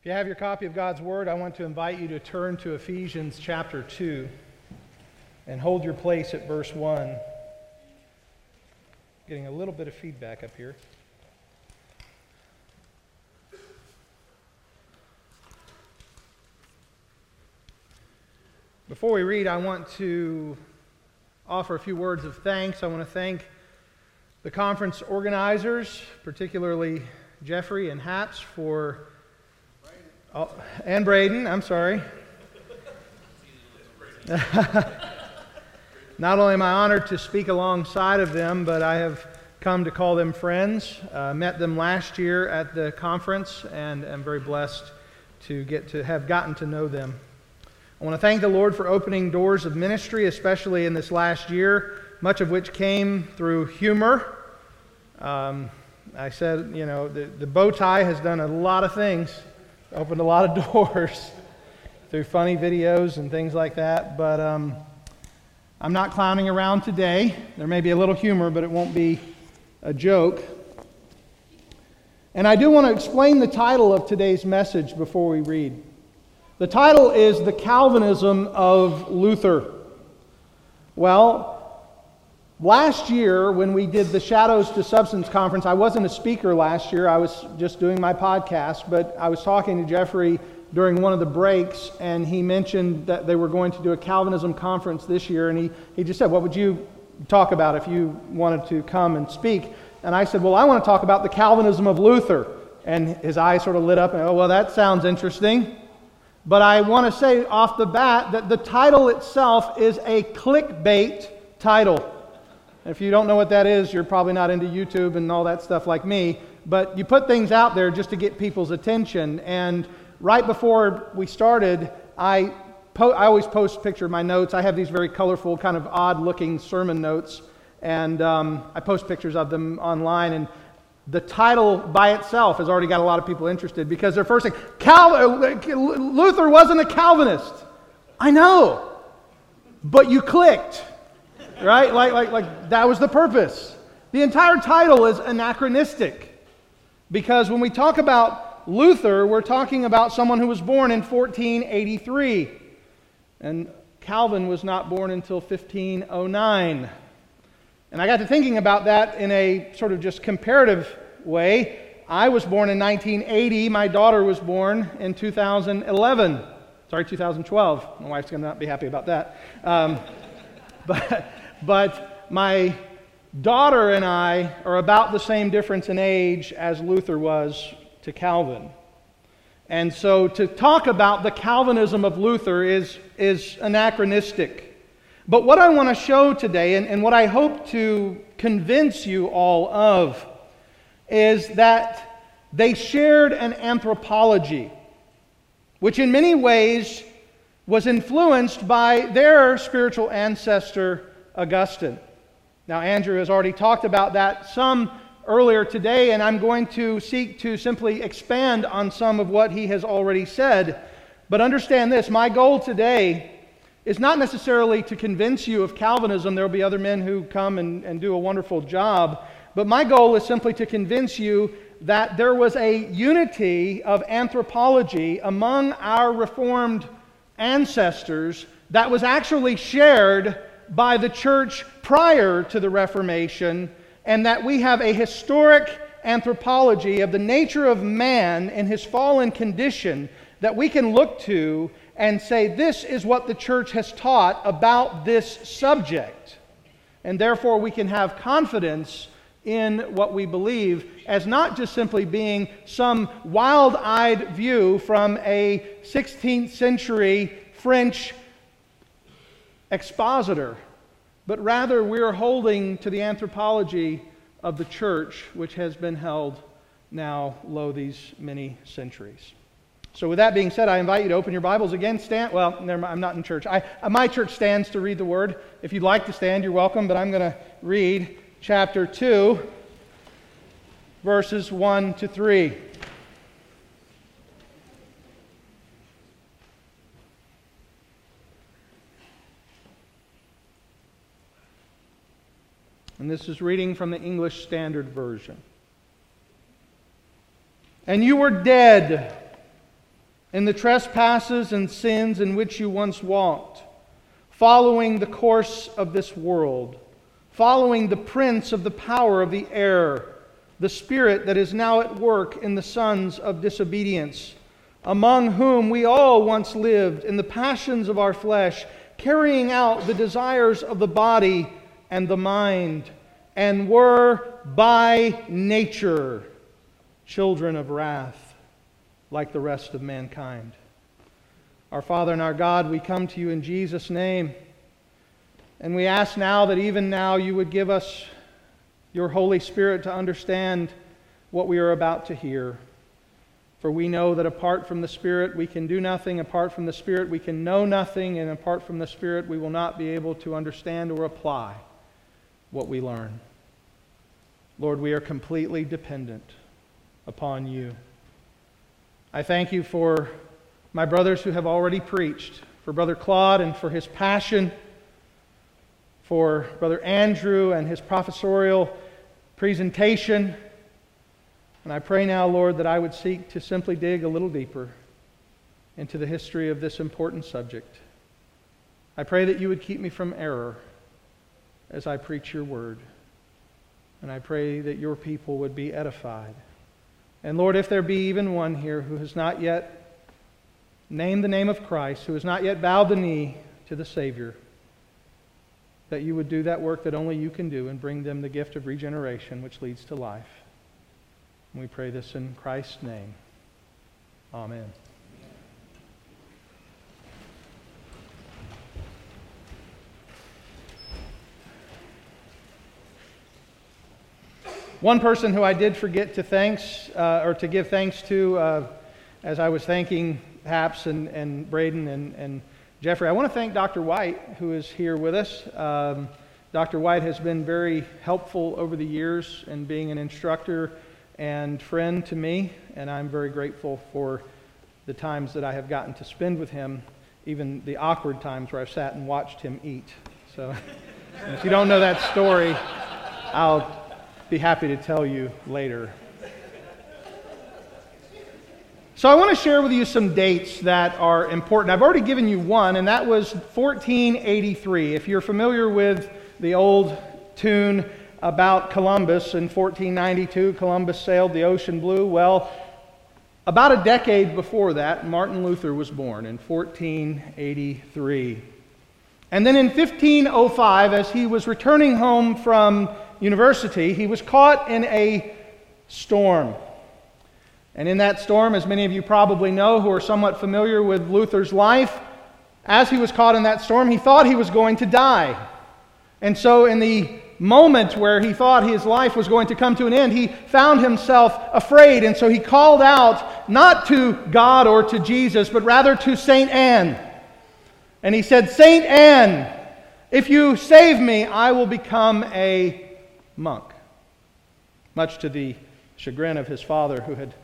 If you have your copy of God's Word, I want to invite you to turn to Ephesians chapter 2 and hold your place at verse 1. Getting a little bit of feedback up here. Before we read, I want to offer a few words of thanks. I want to thank the conference organizers, particularly Jeffrey and Haps, for Oh, and Braden, I'm sorry. Not only am I honored to speak alongside of them, but I have come to call them friends. Uh, met them last year at the conference, and am very blessed to get to have gotten to know them. I want to thank the Lord for opening doors of ministry, especially in this last year, much of which came through humor. Um, I said, you know, the, the bow tie has done a lot of things opened a lot of doors through funny videos and things like that. But um, I'm not clowning around today. There may be a little humor, but it won't be a joke. And I do want to explain the title of today's message before we read. The title is The Calvinism of Luther. Well, Last year, when we did the Shadows to Substance conference, I wasn't a speaker last year. I was just doing my podcast, but I was talking to Jeffrey during one of the breaks, and he mentioned that they were going to do a Calvinism conference this year, and he, he just said, What would you talk about if you wanted to come and speak? And I said, Well, I want to talk about the Calvinism of Luther. And his eyes sort of lit up, and oh, well, that sounds interesting. But I want to say off the bat that the title itself is a clickbait title. If you don't know what that is, you're probably not into YouTube and all that stuff like me. But you put things out there just to get people's attention. And right before we started, I, po- I always post a picture of my notes. I have these very colorful, kind of odd looking sermon notes. And um, I post pictures of them online. And the title by itself has already got a lot of people interested because they're first saying, Cal- Luther wasn't a Calvinist. I know. But you clicked right? Like, like, like that was the purpose. The entire title is anachronistic because when we talk about Luther, we're talking about someone who was born in 1483. And Calvin was not born until 1509. And I got to thinking about that in a sort of just comparative way. I was born in 1980. My daughter was born in 2011. Sorry, 2012. My wife's going to not be happy about that. Um, but but my daughter and I are about the same difference in age as Luther was to Calvin. And so to talk about the Calvinism of Luther is, is anachronistic. But what I want to show today, and, and what I hope to convince you all of, is that they shared an anthropology, which in many ways was influenced by their spiritual ancestor, Augustine. Now, Andrew has already talked about that some earlier today, and I'm going to seek to simply expand on some of what he has already said. But understand this my goal today is not necessarily to convince you of Calvinism. There will be other men who come and, and do a wonderful job. But my goal is simply to convince you that there was a unity of anthropology among our Reformed ancestors that was actually shared by the church prior to the Reformation, and that we have a historic anthropology of the nature of man and his fallen condition that we can look to and say, this is what the church has taught about this subject. And therefore, we can have confidence in what we believe as not just simply being some wild eyed view from a 16th century French expositor, but rather we are holding to the anthropology of the church, which has been held now, lo, these many centuries. So, with that being said, I invite you to open your Bibles again. Stand. Well, I'm not in church. I, my church stands to read the Word. If you'd like to stand, you're welcome. But I'm going to read chapter two, verses one to three. And this is reading from the English Standard Version. And you were dead in the trespasses and sins in which you once walked, following the course of this world, following the prince of the power of the air, the spirit that is now at work in the sons of disobedience, among whom we all once lived in the passions of our flesh, carrying out the desires of the body and the mind, and were by nature children of wrath like the rest of mankind. Our Father and our God, we come to you in Jesus' name. And we ask now that even now you would give us your Holy Spirit to understand what we are about to hear. For we know that apart from the Spirit we can do nothing, apart from the Spirit we can know nothing, and apart from the Spirit we will not be able to understand or apply what we learn. Lord, we are completely dependent upon you. I thank you for my brothers who have already preached, for Brother Claude and for his passion, for Brother Andrew and his professorial presentation. And I pray now, Lord, that I would seek to simply dig a little deeper into the history of this important subject. I pray that you would keep me from error as I preach your word. And I pray that your people would be edified. And Lord, if there be even one here who has not yet named the name of Christ, who has not yet bowed the knee to the Savior, that you would do that work that only you can do and bring them the gift of regeneration which leads to life. And we pray this in Christ's name. Amen. One person who I did forget to thanks uh, or to give thanks to uh, as I was thanking Haps and, and Braden and, and Jeffrey, I want to thank Dr. White, who is here with us. Um, Dr. White has been very helpful over the years in being an instructor and friend to me, and I'm very grateful for the times that I have gotten to spend with him, even the awkward times where I've sat and watched him eat. So, if you don't know that story, I'll be happy to tell you later. So, I want to share with you some dates that are important. I've already given you one, and that was 1483. If you're familiar with the old tune about Columbus in 1492, Columbus sailed the ocean blue. Well, about a decade before that, Martin Luther was born in 1483. And then in 1505, as he was returning home from university, he was caught in a storm. And in that storm, as many of you probably know who are somewhat familiar with Luther's life, as he was caught in that storm, he thought he was going to die. And so, in the moment where he thought his life was going to come to an end, he found himself afraid. And so he called out not to God or to Jesus, but rather to St. Anne. And he said, St. Anne, if you save me, I will become a monk, much to the chagrin of his father, who had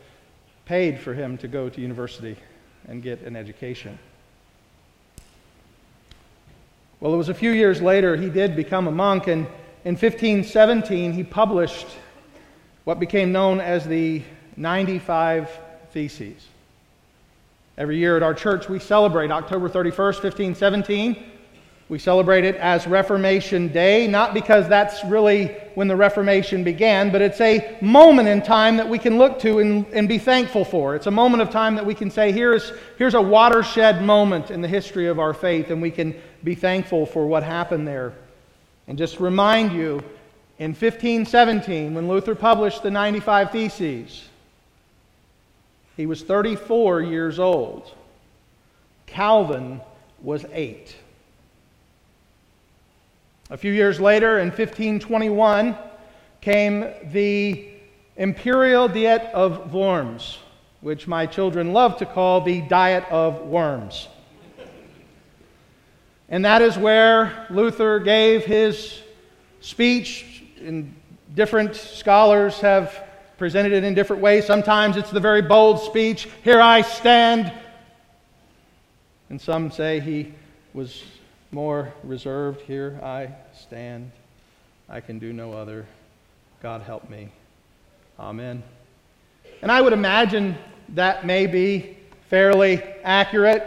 paid for him to go to university and get an education. Well, it was a few years later he did become a monk, and in 1517 he published what became known as the 95 Theses. Every year at our church we celebrate October 31st, 1517 we celebrate it as Reformation Day, not because that's really when the Reformation began, but it's a moment in time that we can look to and, and be thankful for. It's a moment of time that we can say, here's, here's a watershed moment in the history of our faith, and we can be thankful for what happened there. And just remind you, in 1517, when Luther published the 95 Theses, he was 34 years old. Calvin was eight. A few years later, in 1521, came the Imperial Diet of Worms, which my children love to call the Diet of Worms. And that is where Luther gave his speech, and different scholars have presented it in different ways. Sometimes it's the very bold speech, Here I stand. And some say he was more reserved. Here I stand. I can do no other. God help me. Amen. And I would imagine that may be fairly accurate,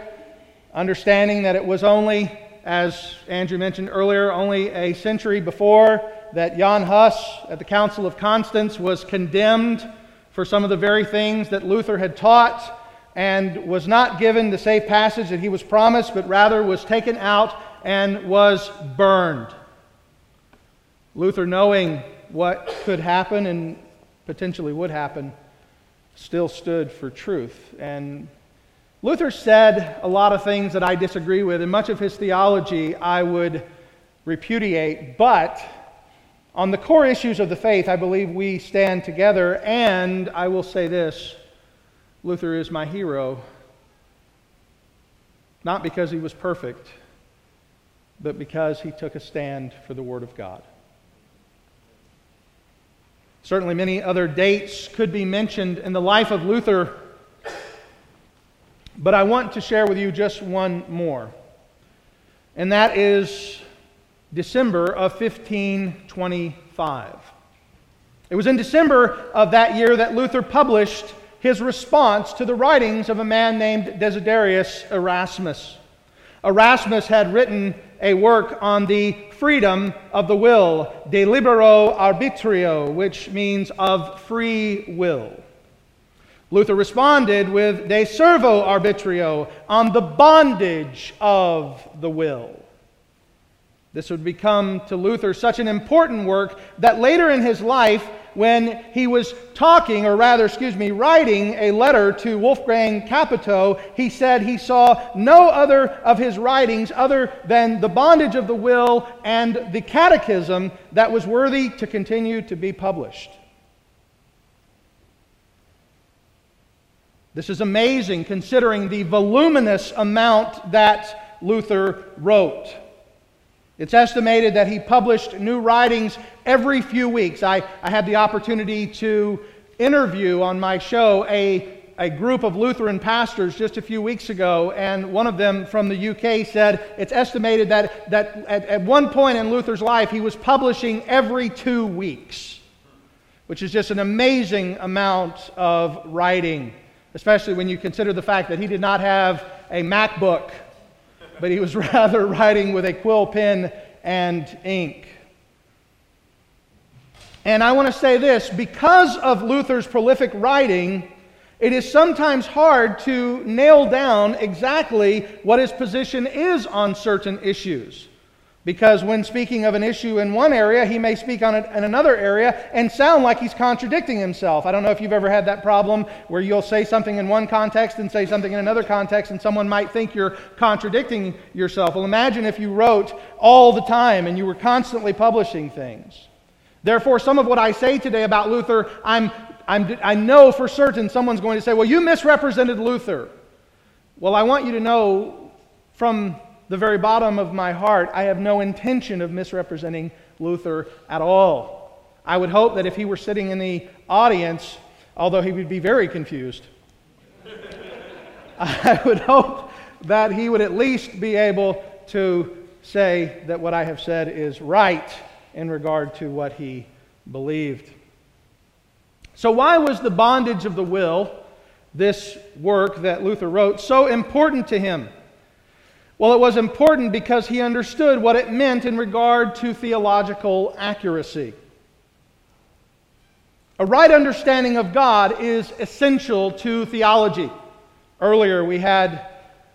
understanding that it was only, as Andrew mentioned earlier, only a century before that Jan Hus at the Council of Constance was condemned for some of the very things that Luther had taught and was not given the safe passage that he was promised, but rather was taken out and was burned. Luther, knowing what could happen and potentially would happen, still stood for truth. And Luther said a lot of things that I disagree with, and much of his theology I would repudiate, but on the core issues of the faith, I believe we stand together, and I will say this Luther is my hero, not because he was perfect, but because he took a stand for the Word of God. Certainly, many other dates could be mentioned in the life of Luther, but I want to share with you just one more, and that is December of 1525. It was in December of that year that Luther published his response to the writings of a man named Desiderius Erasmus. Erasmus had written a work on the freedom of the will, de libero arbitrio, which means of free will. Luther responded with de servo arbitrio, on the bondage of the will. This would become to Luther such an important work that later in his life, when he was talking, or rather, excuse me, writing a letter to Wolfgang Capito, he said he saw no other of his writings other than the bondage of the will and the catechism that was worthy to continue to be published. This is amazing considering the voluminous amount that Luther wrote. It's estimated that he published new writings every few weeks. I, I had the opportunity to interview on my show a, a group of Lutheran pastors just a few weeks ago, and one of them from the UK said it's estimated that, that at, at one point in Luther's life he was publishing every two weeks, which is just an amazing amount of writing, especially when you consider the fact that he did not have a MacBook but he was rather writing with a quill pen and ink. And I want to say this because of Luther's prolific writing, it is sometimes hard to nail down exactly what his position is on certain issues. Because when speaking of an issue in one area, he may speak on it in another area and sound like he's contradicting himself. I don't know if you've ever had that problem where you'll say something in one context and say something in another context, and someone might think you're contradicting yourself. Well, imagine if you wrote all the time and you were constantly publishing things. Therefore, some of what I say today about Luther, I'm, I'm, I know for certain someone's going to say, Well, you misrepresented Luther. Well, I want you to know from the very bottom of my heart, I have no intention of misrepresenting Luther at all. I would hope that if he were sitting in the audience, although he would be very confused, I would hope that he would at least be able to say that what I have said is right in regard to what he believed. So, why was the bondage of the will, this work that Luther wrote, so important to him? Well, it was important because he understood what it meant in regard to theological accuracy. A right understanding of God is essential to theology. Earlier, we had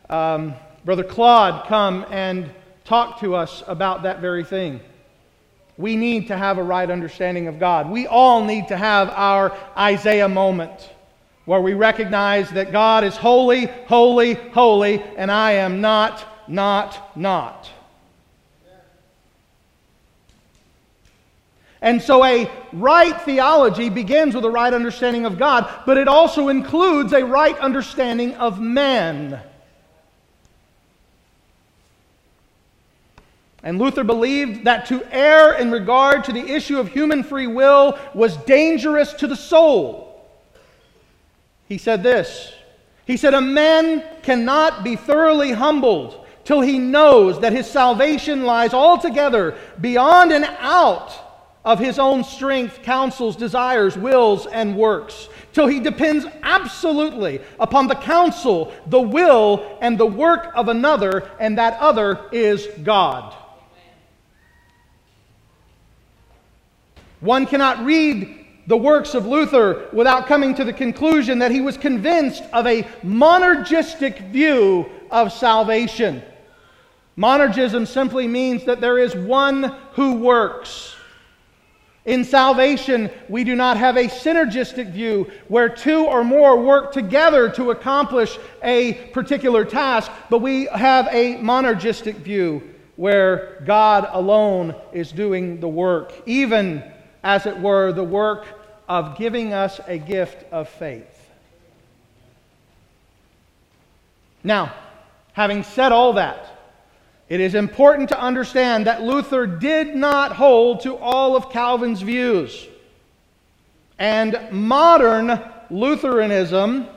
um, Brother Claude come and talk to us about that very thing. We need to have a right understanding of God. We all need to have our Isaiah moment where we recognize that God is holy, holy, holy, and I am not not, not. And so, a right theology begins with a right understanding of God, but it also includes a right understanding of man. And Luther believed that to err in regard to the issue of human free will was dangerous to the soul. He said this He said, A man cannot be thoroughly humbled till he knows that his salvation lies altogether beyond and out of his own strength, counsels, desires, wills, and works, till he depends absolutely upon the counsel, the will, and the work of another, and that other is God. One cannot read the works of Luther without coming to the conclusion that he was convinced of a monergistic view of salvation. Monergism simply means that there is one who works. In salvation, we do not have a synergistic view where two or more work together to accomplish a particular task, but we have a monergistic view where God alone is doing the work, even, as it were, the work of giving us a gift of faith. Now, having said all that, it is important to understand that Luther did not hold to all of Calvin's views. And modern Lutheranism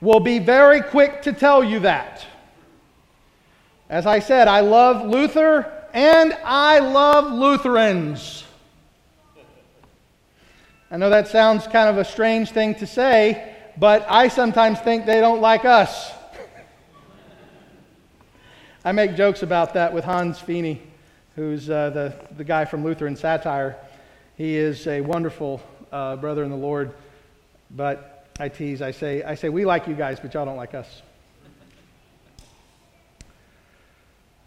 will be very quick to tell you that. As I said, I love Luther and I love Lutherans. I know that sounds kind of a strange thing to say, but I sometimes think they don't like us. I make jokes about that with Hans Fiene, who's uh, the, the guy from Lutheran Satire. He is a wonderful uh, brother in the Lord, but I tease, I say, I say, we like you guys, but y'all don't like us.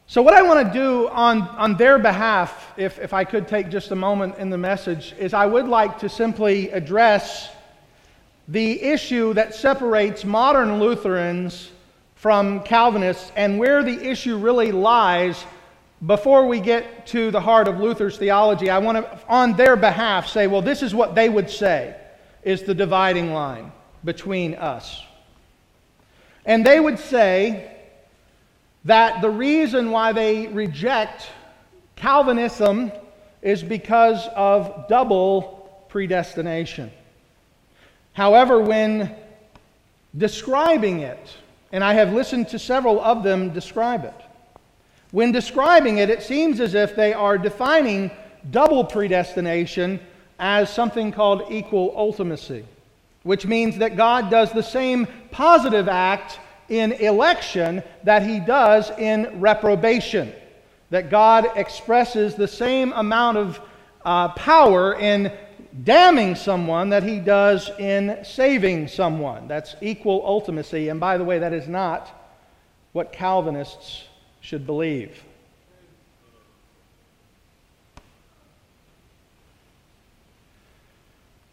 So, what I want to do on, on their behalf, if, if I could take just a moment in the message, is I would like to simply address the issue that separates modern Lutherans from Calvinists and where the issue really lies before we get to the heart of Luther's theology, I want to, on their behalf, say, well, this is what they would say is the dividing line between us. And they would say that the reason why they reject Calvinism is because of double predestination. However, when describing it, and I have listened to several of them describe it. When describing it, it seems as if they are defining double predestination as something called equal ultimacy, which means that God does the same positive act in election that he does in reprobation. That God expresses the same amount of uh, power in damning someone that he does in saving someone. That's equal ultimacy. And by the way, that is not what Calvinists should believe.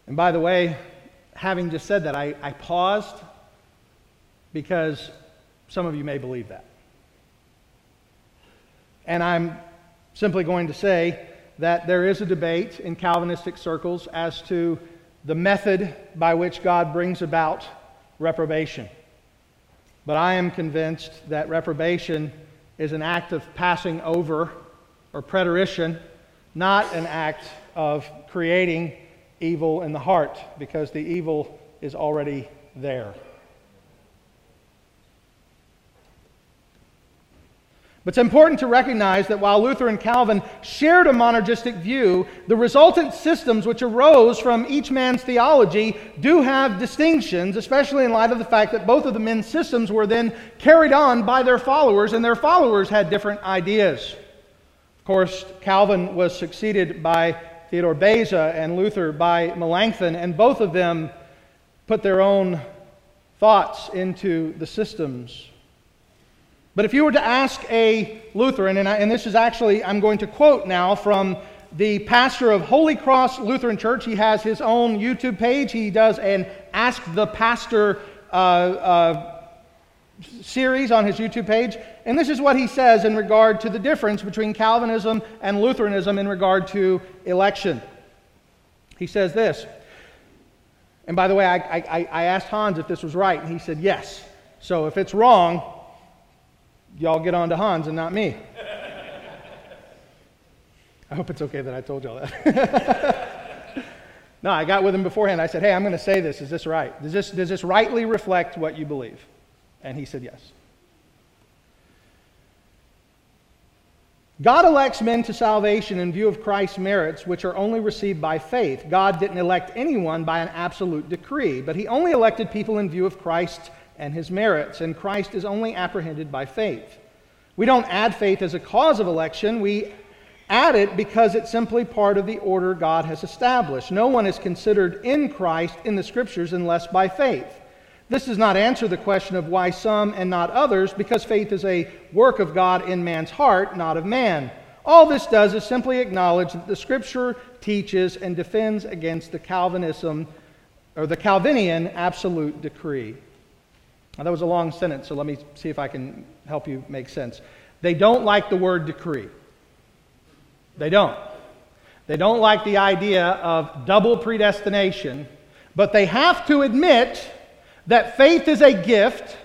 And by the way, having just said that, I, I paused because some of you may believe that. And I'm simply going to say that there is a debate in Calvinistic circles as to the method by which God brings about reprobation. But I am convinced that reprobation is an act of passing over or preterition, not an act of creating evil in the heart, because the evil is already there. But it's important to recognize that while Luther and Calvin shared a monergistic view, the resultant systems which arose from each man's theology do have distinctions, especially in light of the fact that both of the men's systems were then carried on by their followers, and their followers had different ideas. Of course, Calvin was succeeded by Theodore Beza and Luther by Melanchthon, and both of them put their own thoughts into the systems. But if you were to ask a Lutheran, and, I, and, this is actually, I'm going to quote now from the pastor of Holy Cross Lutheran Church. He has his own YouTube page. He does an Ask the Pastor uh, uh, series on his YouTube page. And this is what he says in regard to the difference between Calvinism and Lutheranism in regard to election. He says this. And by the way, I, I, I asked Hans if this was right, and he said yes. So if it's wrong, y'all get on to Hans and not me. I hope it's okay that I told y'all that. no, I got with him beforehand. I said, hey, I'm going to say this. Is this right? Does this, does this rightly reflect what you believe? And he said, yes. God elects men to salvation in view of Christ's merits, which are only received by faith. God didn't elect anyone by an absolute decree, but He only elected people in view of Christ and His merits, and Christ is only apprehended by faith. We don't add faith as a cause of election, we add it because it's simply part of the order God has established. No one is considered in Christ in the Scriptures unless by faith. This does not answer the question of why some and not others, because faith is a work of God in man's heart, not of man. All this does is simply acknowledge that the Scripture teaches and defends against the Calvinism or the Calvinian absolute decree. Now, that was a long sentence, so let me see if I can help you make sense. They don't like the word decree. They don't. They don't like the idea of double predestination, but they have to admit that faith is a gift,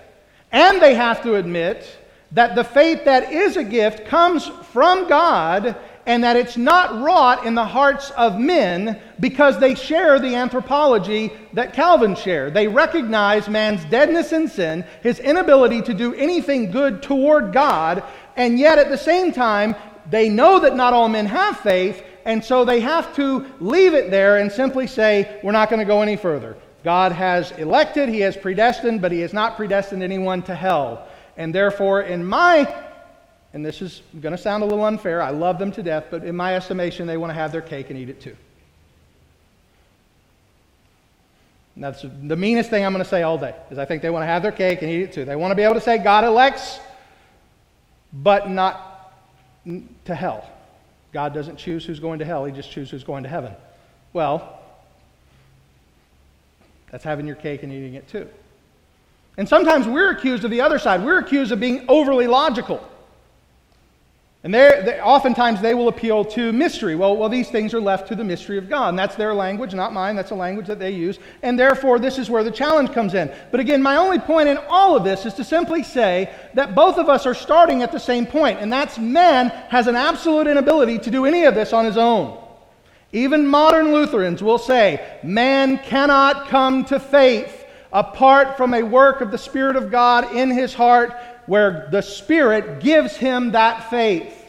and they have to admit that the faith that is a gift comes from God and that it's not wrought in the hearts of men because they share the anthropology that Calvin shared. They recognize man's deadness in sin, his inability to do anything good toward God, and yet at the same time, they know that not all men have faith, and so they have to leave it there and simply say, We're not going to go any further. God has elected, He has predestined, but He has not predestined anyone to hell. And therefore, in my, and this is going to sound a little unfair, I love them to death, but in my estimation, they want to have their cake and eat it too. And that's the meanest thing I'm going to say all day, is I think they want to have their cake and eat it too. They want to be able to say God elects, but not to hell. God doesn't choose who's going to hell, He just chooses who's going to heaven. Well, that's having your cake and eating it too. And sometimes we're accused of the other side. We're accused of being overly logical. And they, oftentimes they will appeal to mystery. Well, well, these things are left to the mystery of God. And that's their language, not mine. That's a language that they use. And therefore, this is where the challenge comes in. But again, my only point in all of this is to simply say that both of us are starting at the same point, and that's man has an absolute inability to do any of this on his own. Even modern Lutherans will say, man cannot come to faith apart from a work of the Spirit of God in his heart, where the Spirit gives him that faith.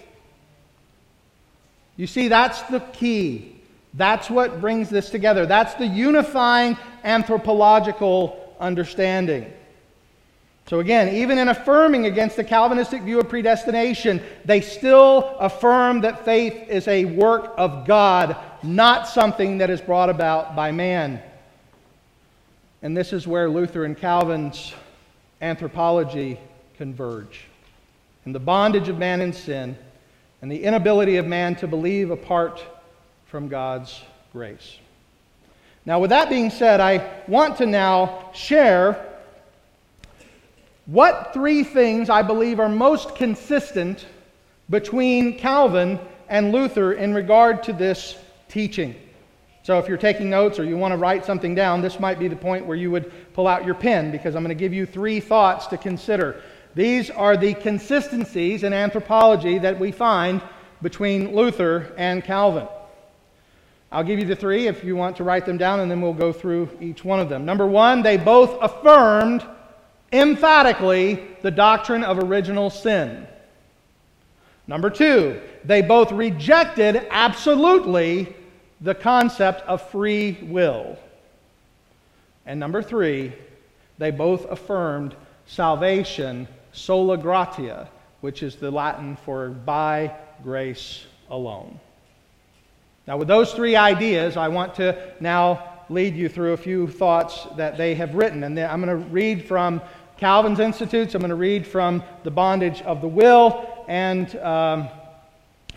You see, that's the key. That's what brings this together. That's the unifying anthropological understanding. So, again, even in affirming against the Calvinistic view of predestination, they still affirm that faith is a work of God, not something that is brought about by man. And this is where Luther and Calvin's anthropology converge. And the bondage of man in sin and the inability of man to believe apart from God's grace. Now, with that being said, I want to now share what three things I believe are most consistent between Calvin and Luther in regard to this teaching? So, if you're taking notes or you want to write something down, this might be the point where you would pull out your pen because I'm going to give you three thoughts to consider. These are the consistencies in anthropology that we find between Luther and Calvin. I'll give you the three if you want to write them down, and then we'll go through each one of them. Number one, they both affirmed emphatically the doctrine of original sin. Number two, they both rejected absolutely the concept of free will. And number three, they both affirmed salvation sola gratia, which is the Latin for by grace alone. Now, with those three ideas, I want to now lead you through a few thoughts that they have written. And I'm going to read from Calvin's Institutes. I'm going to read from The Bondage of the Will, and um,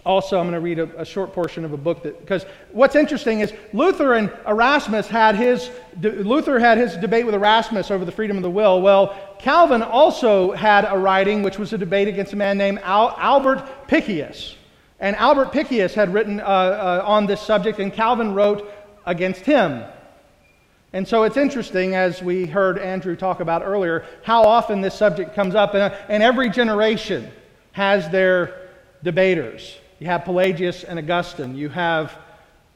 also I'm going to read a, a, short portion of a book that because what's interesting is Luther and Erasmus had his Luther had his debate with Erasmus over the freedom of the will. Well, Calvin also had a writing which was a debate against a man named Al, Albert Pighius, and Albert Pighius had written uh, uh, on this subject, and Calvin wrote against him. And so it's interesting, as we heard Andrew talk about earlier, how often this subject comes up. And, and every generation has their debaters. You have Pelagius and Augustine. You have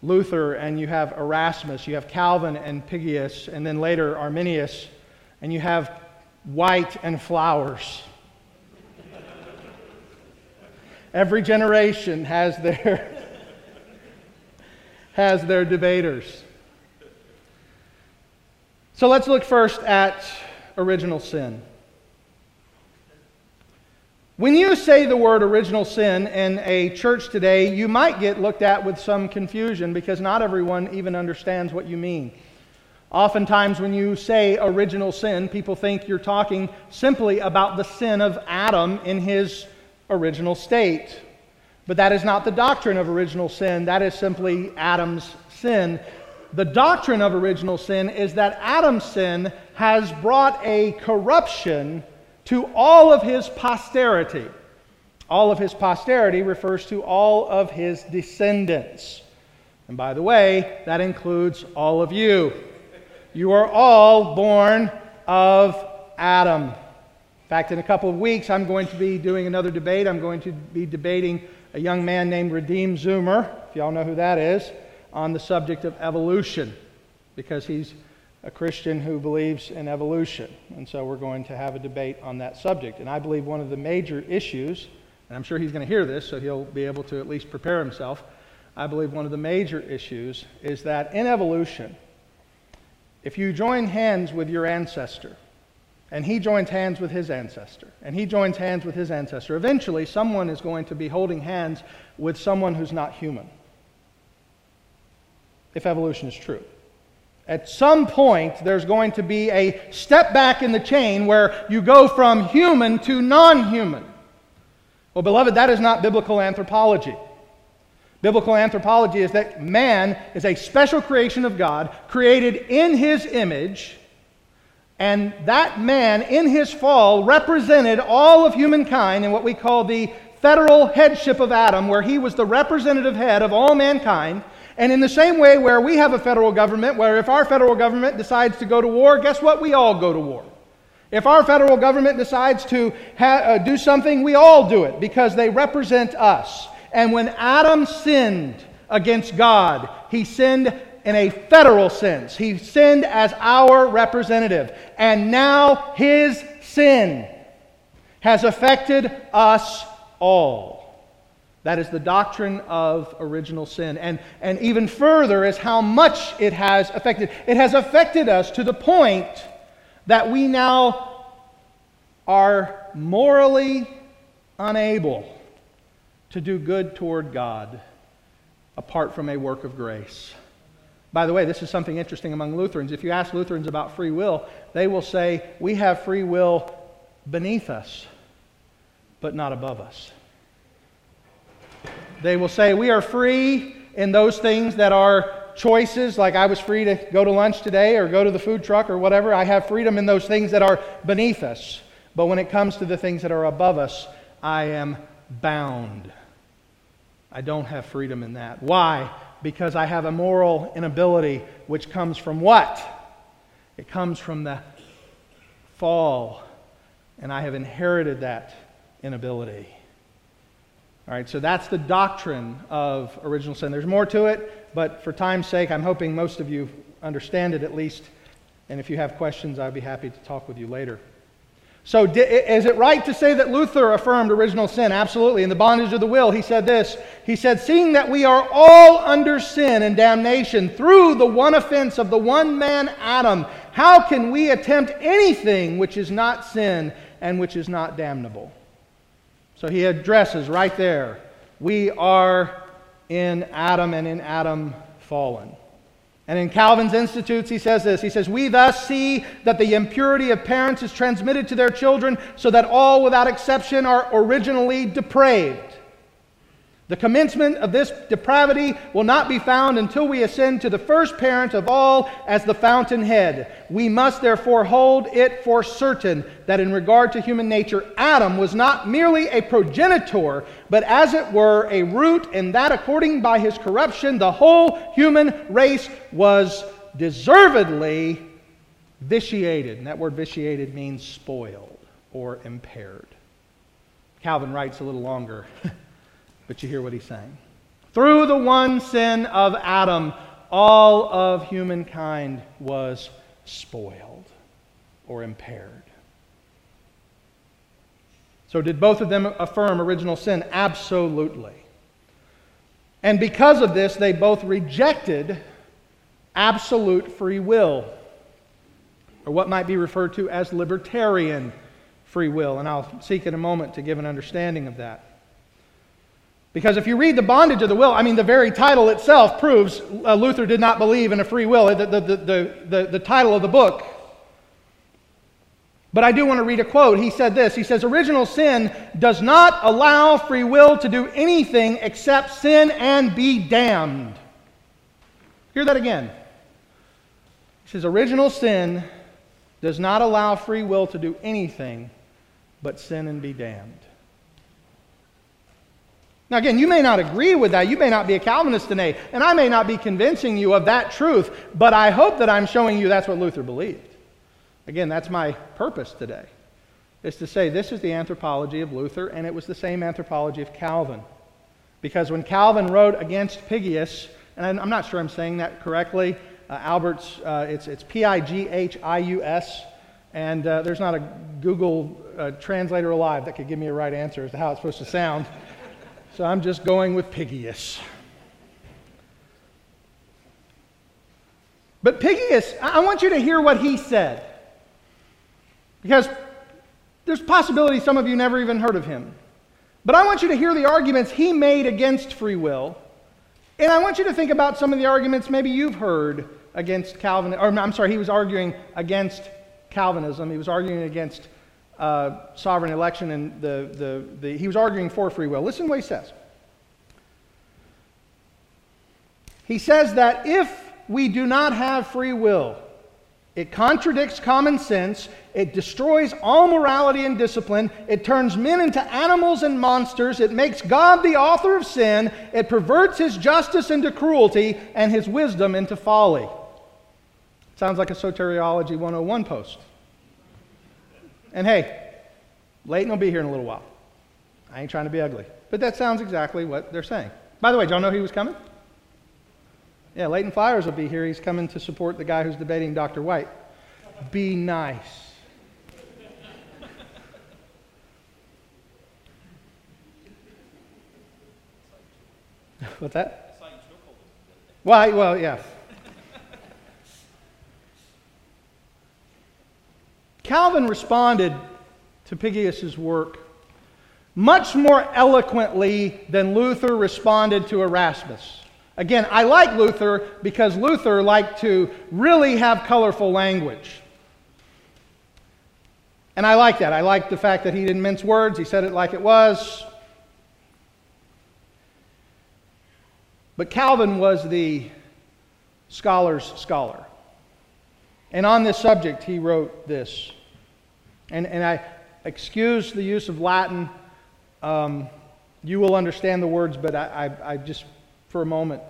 Luther and you have Erasmus. You have Calvin and Pighius, and then later Arminius. And you have White and Flowers. Every generation has their, has their debaters. So let's look first at original sin. When you say the word original sin in a church today, you might get looked at with some confusion because not everyone even understands what you mean. Oftentimes, when you say original sin, people think you're talking simply about the sin of Adam in his original state. But that is not the doctrine of original sin, that is simply Adam's sin. The doctrine of original sin is that Adam's sin has brought a corruption to all of his posterity. All of his posterity refers to all of his descendants. And by the way, that includes all of you. You are all born of Adam. In fact, in a couple of weeks, I'm going to be doing another debate. I'm going to be debating a young man named Redeemed Zoomer, if y'all know who that is, on the subject of evolution, because he's a Christian who believes in evolution. And so we're going to have a debate on that subject. And I believe one of the major issues, and I'm sure he's going to hear this, so he'll be able to at least prepare himself. I believe one of the major issues is that in evolution, if you join hands with your ancestor, and he joins hands with his ancestor, and he joins hands with his ancestor, eventually someone is going to be holding hands with someone who's not human. If evolution is true. At some point, there's going to be a step back in the chain where you go from human to non human. Well, beloved, that is not biblical anthropology. Biblical anthropology is that man is a special creation of God, created in his image, and that man, in his fall, represented all of humankind in what we call the federal headship of Adam, where he was the representative head of all mankind. And in the same way, where we have a federal government, where if our federal government decides to go to war, guess what? We all go to war. If our federal government decides to ha- uh, do something, we all do it because they represent us. And when Adam sinned against God, he sinned in a federal sense. He sinned as our representative. And now his sin has affected us all. That is the doctrine of original sin. And, and even further is how much it has affected. It has affected us to the point that we now are morally unable to do good toward God apart from a work of grace. By the way, this is something interesting among Lutherans. If you ask Lutherans about free will, they will say, We have free will beneath us, but not above us. They will say, We are free in those things that are choices, like I was free to go to lunch today or go to the food truck or whatever. I have freedom in those things that are beneath us. But when it comes to the things that are above us, I am bound. I don't have freedom in that. Why? Because I have a moral inability which comes from what? It comes from the fall. And I have inherited that inability. All right, so that's the doctrine of original sin. There's more to it, but for time's sake, I'm hoping most of you understand it at least. And if you have questions, I'd be happy to talk with you later. So, is it right to say that Luther affirmed original sin? Absolutely. In the bondage of the will, he said this. He said, Seeing that we are all under sin and damnation through the one offense of the one man Adam, how can we attempt anything which is not sin and which is not damnable? So he addresses right there we are in Adam and in Adam fallen. And in Calvin's Institutes, he says this He says, We thus see that the impurity of parents is transmitted to their children, so that all without exception are originally depraved. The commencement of this depravity will not be found until we ascend to the first parent of all as the fountainhead. We must therefore hold it for certain that in regard to human nature, Adam was not merely a progenitor, but as it were a root, and that according by his corruption, the whole human race was deservedly vitiated. And that word vitiated means spoiled or impaired. Calvin writes a little longer. But you hear what he's saying. Through the one sin of Adam, all of humankind was spoiled or impaired. So, did both of them affirm original sin? Absolutely. And because of this, they both rejected absolute free will, or what might be referred to as libertarian free will. And I'll seek in a moment to give an understanding of that. Because if you read the bondage of the will, I mean, the very title itself proves uh, Luther did not believe in a free will, the, the, the, the, the title of the book. But I do want to read a quote. He said this He says, Original sin does not allow free will to do anything except sin and be damned. Hear that again. He says, Original sin does not allow free will to do anything but sin and be damned. Now, again, you may not agree with that. You may not be a Calvinist today, and I may not be convincing you of that truth, but I hope that I'm showing you that's what Luther believed. Again, that's my purpose today, is to say this is the anthropology of Luther, and it was the same anthropology of Calvin. Because when Calvin wrote against Pighius, and I'm not sure I'm saying that correctly, uh, Albertus, uh, it's, it's P I G H I U S, and uh, there's not a Google uh, translator alive that could give me a right answer as to how it's supposed to sound. So I'm just going with Pighius. But Pighius, I want you to hear what he said. Because there's possibility some of you never even heard of him. But I want you to hear the arguments he made against free will. And I want you to think about some of the arguments maybe you've heard against Calvin, or I'm sorry, he was arguing against Calvinism. He was arguing against uh, sovereign election, and the, the, the, he was arguing for free will. Listen to what he says. He says that if we do not have free will, it contradicts common sense. It destroys all morality and discipline. It turns men into animals and monsters. It makes God the author of sin. It perverts his justice into cruelty and his wisdom into folly. Sounds like a Soteriology 101 post. And hey, Leighton will be here in a little while. I ain't trying to be ugly. But that sounds exactly what they're saying. By the way, do y'all know he was coming? Yeah, Leighton Flowers will be here. He's coming to support the guy who's debating Dr. White. Be nice. What's that? Well, well, yeah. Calvin responded to Pighius's work much more eloquently than Luther responded to Erasmus. Again, I like Luther because Luther liked to really have colorful language. And I like that. I like the fact that he didn't mince words, he said it like it was. But Calvin was the scholar's scholar. And on this subject, he wrote this. And, and I excuse the use of Latin. Um, you will understand the words, but I, I, I, just, for a moment,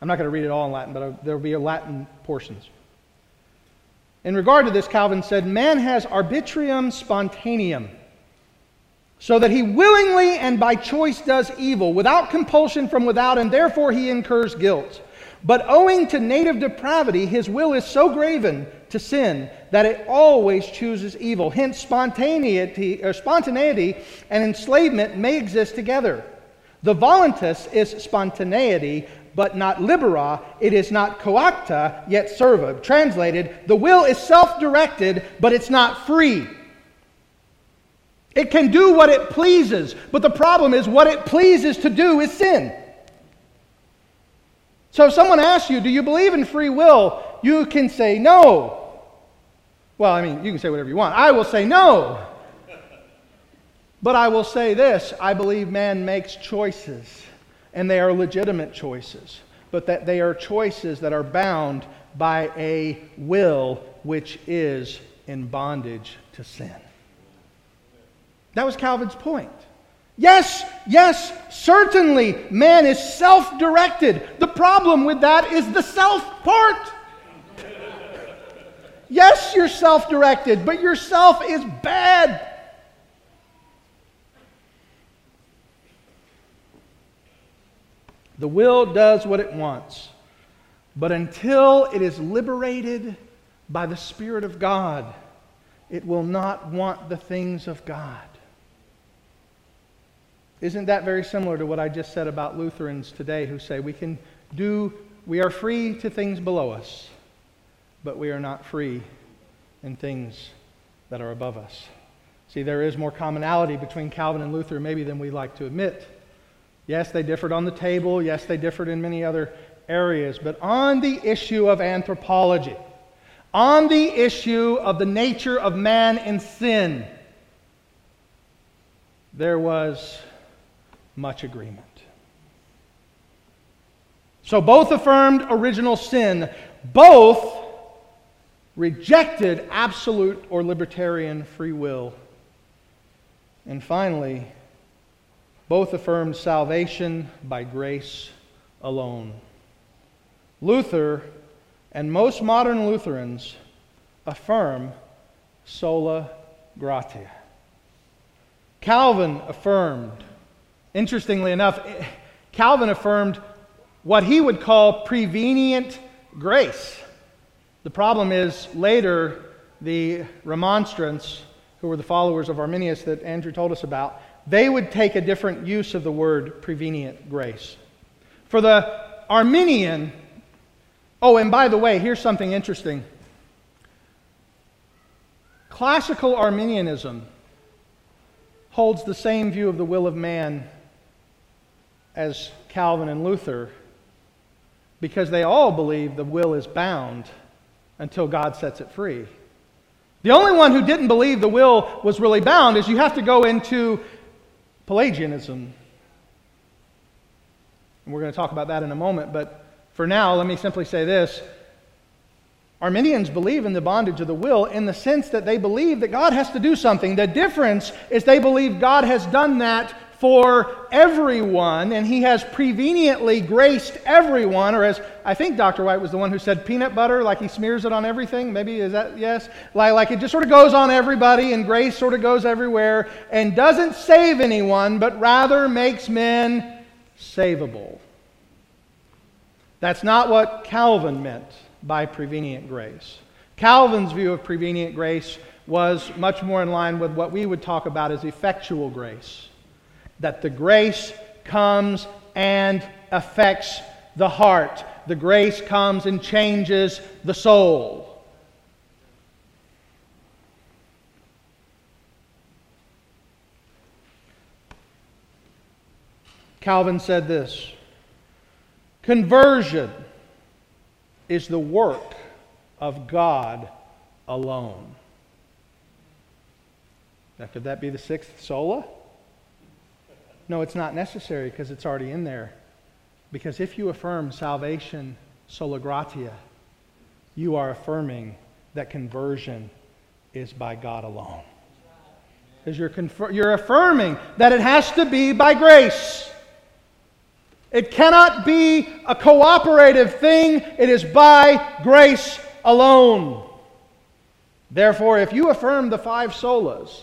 I'm not going to read it all in Latin, but there will be Latin portions. In regard to this, Calvin said, Man has arbitrium spontaneum, so that he willingly and by choice does evil, without compulsion from without, and therefore he incurs guilt. But owing to native depravity, his will is so graven to sin that it always chooses evil. Hence, spontaneity, or spontaneity and enslavement may exist together. The voluntas is spontaneity, but not libera. It is not coacta, yet serva. Translated, the will is self directed, but it's not free. It can do what it pleases, but the problem is what it pleases to do is sin. So if someone asks you, Do you believe in free will? you can say no. Well, I mean, you can say whatever you want. I will say no. But I will say this I believe man makes choices, and they are legitimate choices, but that they are choices that are bound by a will which is in bondage to sin. That was Calvin's point. Yes, yes, certainly, man is self directed. The problem with that is the self part. Yes, you're self directed, but yourself is bad. The will does what it wants, but until it is liberated by the Spirit of God, it will not want the things of God. Isn't that very similar to what I just said about Lutherans today who say we can do, we are free to things below us, but we are not free in things that are above us? See, there is more commonality between Calvin and Luther maybe than we like to admit. Yes, they differed on the table. Yes, they differed in many other areas. But on the issue of anthropology, on the issue of the nature of man and sin, there was much agreement. So both affirmed original sin, both rejected absolute or libertarian free will. And finally, both affirmed salvation by grace alone. Luther and most modern Lutherans affirm sola gratia. Calvin affirmed, interestingly enough, Calvin affirmed what he would call prevenient grace. The problem is later, the remonstrants, who were the followers of Arminius that Andrew told us about, they would take a different use of the word prevenient grace. For the Arminian, oh, and by the way, here's something interesting. Classical Arminianism holds the same view of the will of man as Calvin and Luther because they all believe the will is bound until God sets it free. The only one who didn't believe the will was really bound is you have to go into Pelagianism. And we're going to talk about that in a moment, but for now, let me simply say this. Arminians believe in the bondage of the will in the sense that they believe that God has to do something. The difference is they believe God has done that for everyone, and he has preveniently graced everyone, or as I think Dr. White was the one who said peanut butter, like he smears it on everything. Maybe is that yes? Like, like it just sort of goes on everybody, and grace sort of goes everywhere, and doesn't save anyone, but rather makes men savable. That's not what Calvin meant by prevenient grace. Calvin's view of prevenient grace was much more in line with what we would talk about as effectual grace that the grace comes and affects the heart. The grace comes and changes the soul. Calvin said this Conversion is the work of God alone. Now, could that be the sixth sola? No, it's not necessary because it's already in there. Because if you affirm salvation sola gratia, you are affirming that conversion is by God alone. Because you're, confer- you're affirming that it has to be by grace. It cannot be a cooperative thing, it is by grace alone. Therefore, if you affirm the five solas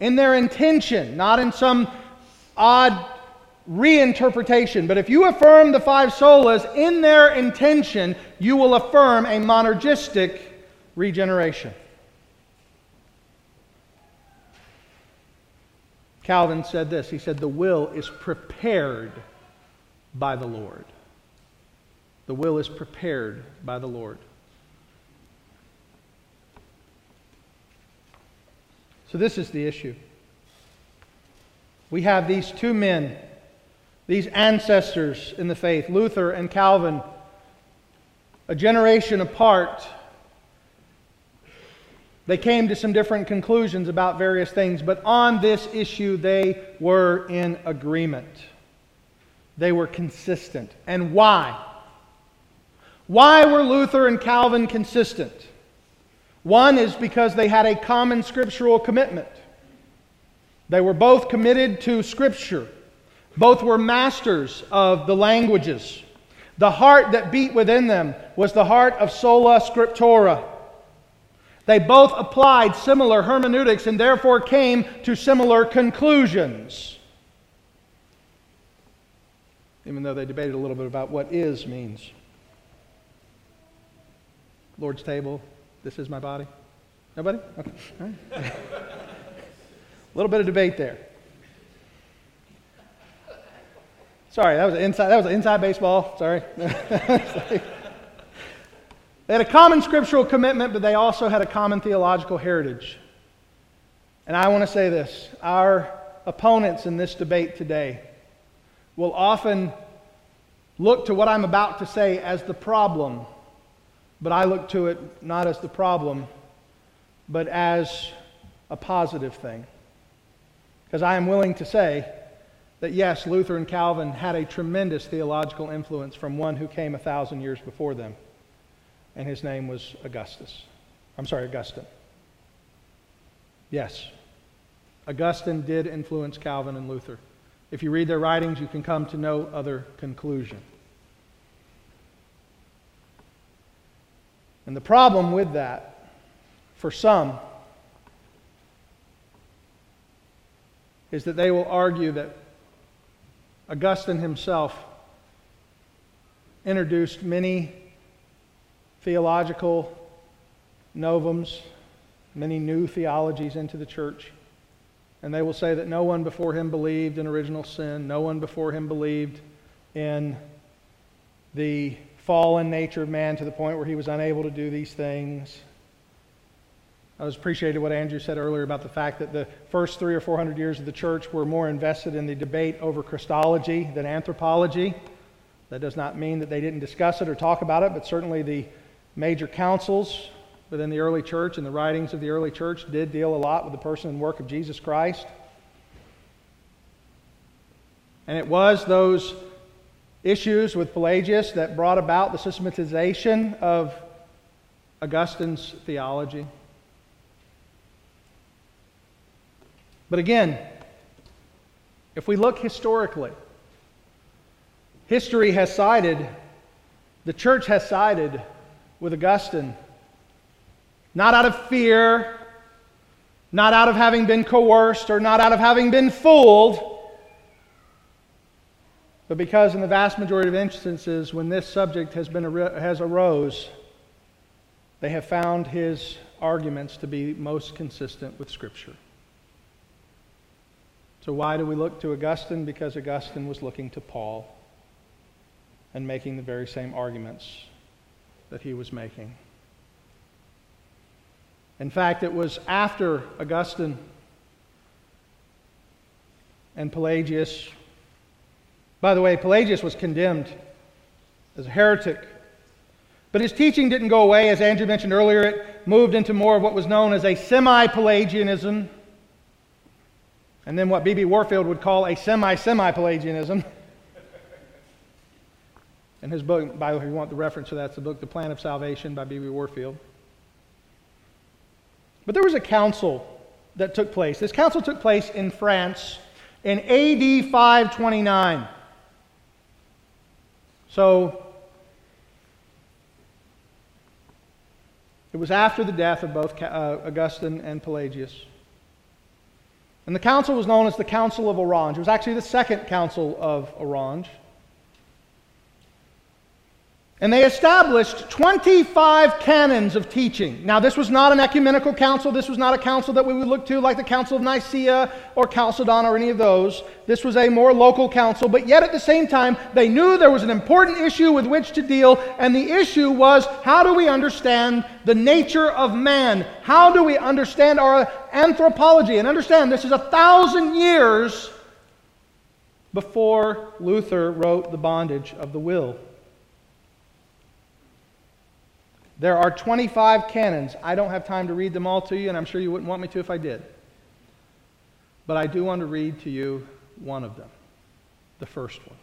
in their intention, not in some odd reinterpretation. But if you affirm the five solas in their intention, you will affirm a monergistic regeneration. Calvin said this he said, The will is prepared by the Lord. The will is prepared by the Lord. So, this is the issue. We have these two men, these ancestors in the faith, Luther and Calvin, a generation apart. They came to some different conclusions about various things, but on this issue they were in agreement. They were consistent. And why? Why were Luther and Calvin consistent? One is because they had a common scriptural commitment. They were both committed to Scripture. Both were masters of the languages. The heart that beat within them was the heart of sola scriptura. They both applied similar hermeneutics and therefore came to similar conclusions. Even though they debated a little bit about what is means. Lord's table, this is my body. Nobody? Okay. A little bit of debate there. Sorry, that was inside. That was inside baseball. Sorry. they had a common scriptural commitment, but they also had a common theological heritage. And I want to say this: our opponents in this debate today will often look to what I'm about to say as the problem, but I look to it not as the problem, but as a positive thing. Because I am willing to say that yes, Luther and Calvin had a tremendous theological influence from one who came a thousand years before them, and his name was Augustus. I'm sorry, Augustine. Yes, Augustine did influence Calvin and Luther. If you read their writings, you can come to no other conclusion. And the problem with that, for some, is that they will argue that Augustine himself introduced many theological novums, many new theologies into the church. And they will say that no one before him believed in original sin, no one before him believed in the fallen nature of man to the point where he was unable to do these things. I was appreciated what Andrew said earlier about the fact that the first three or four hundred years of the church were more invested in the debate over Christology than anthropology. That does not mean that they didn't discuss it or talk about it, but certainly the major councils within the early church and the writings of the early church did deal a lot with the person and work of Jesus Christ. And it was those issues with Pelagius that brought about the systematization of Augustine's theology. But again, if we look historically, history has sided, the church has sided with Augustine, not out of fear, not out of having been coerced, or not out of having been fooled, but because in the vast majority of instances, when this subject has, been, has arose, they have found his arguments to be most consistent with Scripture. So, why do we look to Augustine? Because Augustine was looking to Paul and making the very same arguments that he was making. In fact, it was after Augustine and Pelagius. By the way, Pelagius was condemned as a heretic. But his teaching didn't go away. As Andrew mentioned earlier, it moved into more of what was known as a semi Pelagianism. And then what B.B. Warfield would call a semi semi Pelagianism. In his book, by the way, if you want the reference to that, it's the book The Plan of Salvation by B.B. Warfield. But there was a council that took place. This council took place in France in AD 529. So it was after the death of both uh, Augustine and Pelagius. And the council was known as the Council of Orange. It was actually the second council of Orange. And they established 25 canons of teaching. Now, this was not an ecumenical council. This was not a council that we would look to like the Council of Nicaea or Chalcedon or any of those. This was a more local council, but yet at the same time, they knew there was an important issue with which to deal, and the issue was how do we understand the nature of man? How do we understand our anthropology? And understand, this is a thousand years before Luther wrote The Bondage of the Will. There are 25 canons. I don't have time to read them all to you, and I'm sure you wouldn't want me to if I did. But I do want to read to you one of them, the first one.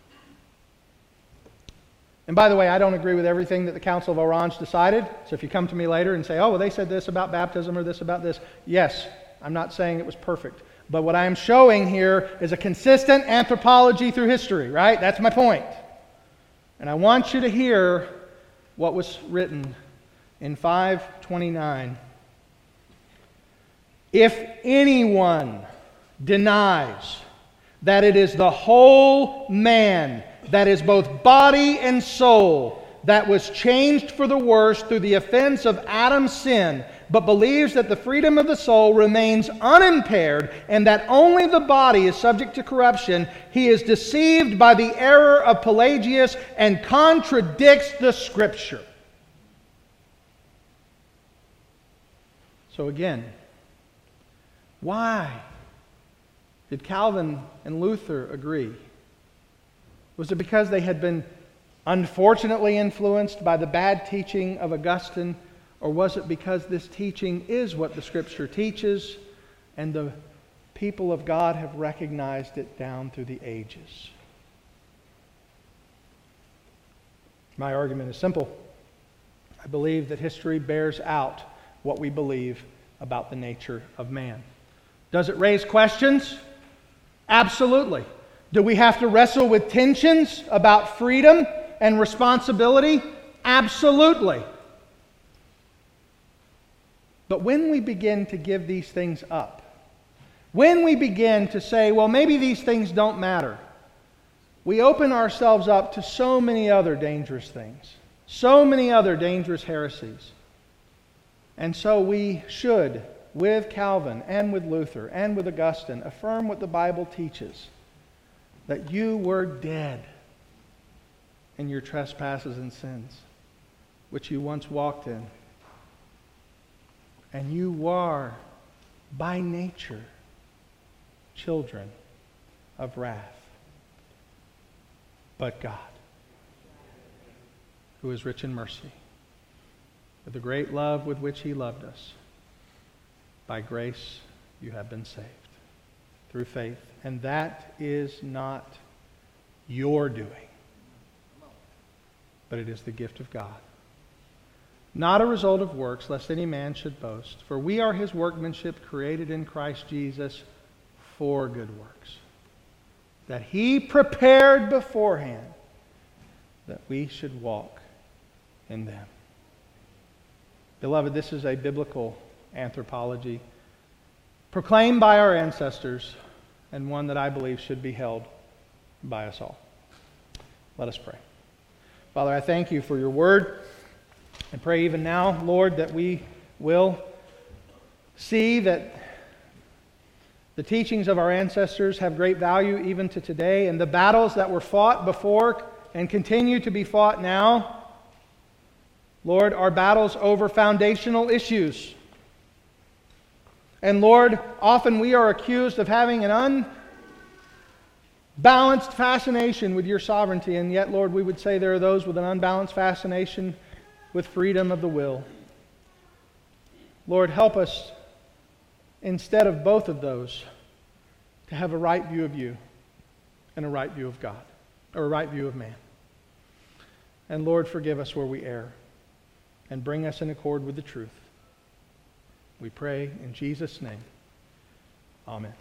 And by the way, I don't agree with everything that the Council of Orange decided. So if you come to me later and say, oh, well, they said this about baptism or this about this, yes, I'm not saying it was perfect. But what I'm showing here is a consistent anthropology through history, right? That's my point. And I want you to hear what was written in 529 if anyone denies that it is the whole man that is both body and soul that was changed for the worse through the offense of Adam's sin, but believes that the freedom of the soul remains unimpaired and that only the body is subject to corruption, he is deceived by the error of Pelagius and contradicts the Scripture. So, again, why did Calvin and Luther agree? Was it because they had been unfortunately influenced by the bad teaching of Augustine, or was it because this teaching is what the Scripture teaches and the people of God have recognized it down through the ages? My argument is simple. I believe that history bears out what we believe about the nature of man. Does it raise questions? Absolutely. Do we have to wrestle with tensions about freedom and responsibility? Absolutely. But when we begin to give these things up, when we begin to say, well, maybe these things don't matter, we open ourselves up to so many other dangerous things, so many other dangerous heresies. And so we should, with Calvin and with Luther and with Augustine, affirm what the Bible teaches that you were dead in your trespasses and sins, which you once walked in. And you are, by nature, children of wrath. But God, who is rich in mercy, the great love with which He loved us, by grace you have been saved through faith. And that is not your doing, but it is the gift of God. Not a result of works, lest any man should boast. For we are his workmanship created in Christ Jesus for good works, that he prepared beforehand that we should walk in them. Beloved, this is a biblical anthropology proclaimed by our ancestors and one that I believe should be held by us all. Let us pray. Father, I thank you for your word. I pray even now, Lord, that we will see that the teachings of our ancestors have great value even to today, and the battles that were fought before and continue to be fought now Lord, our battles over foundational issues. And Lord, often we are accused of having an unbalanced fascination with your sovereignty, and yet, Lord, we would say there are those with an unbalanced fascination with freedom of the will. Lord, help us, instead of both of those, to have a right view of you and a right view of God, or a right view of man. And Lord, forgive us where we err and bring us in accord with the truth. We pray in Jesus' name. Amen.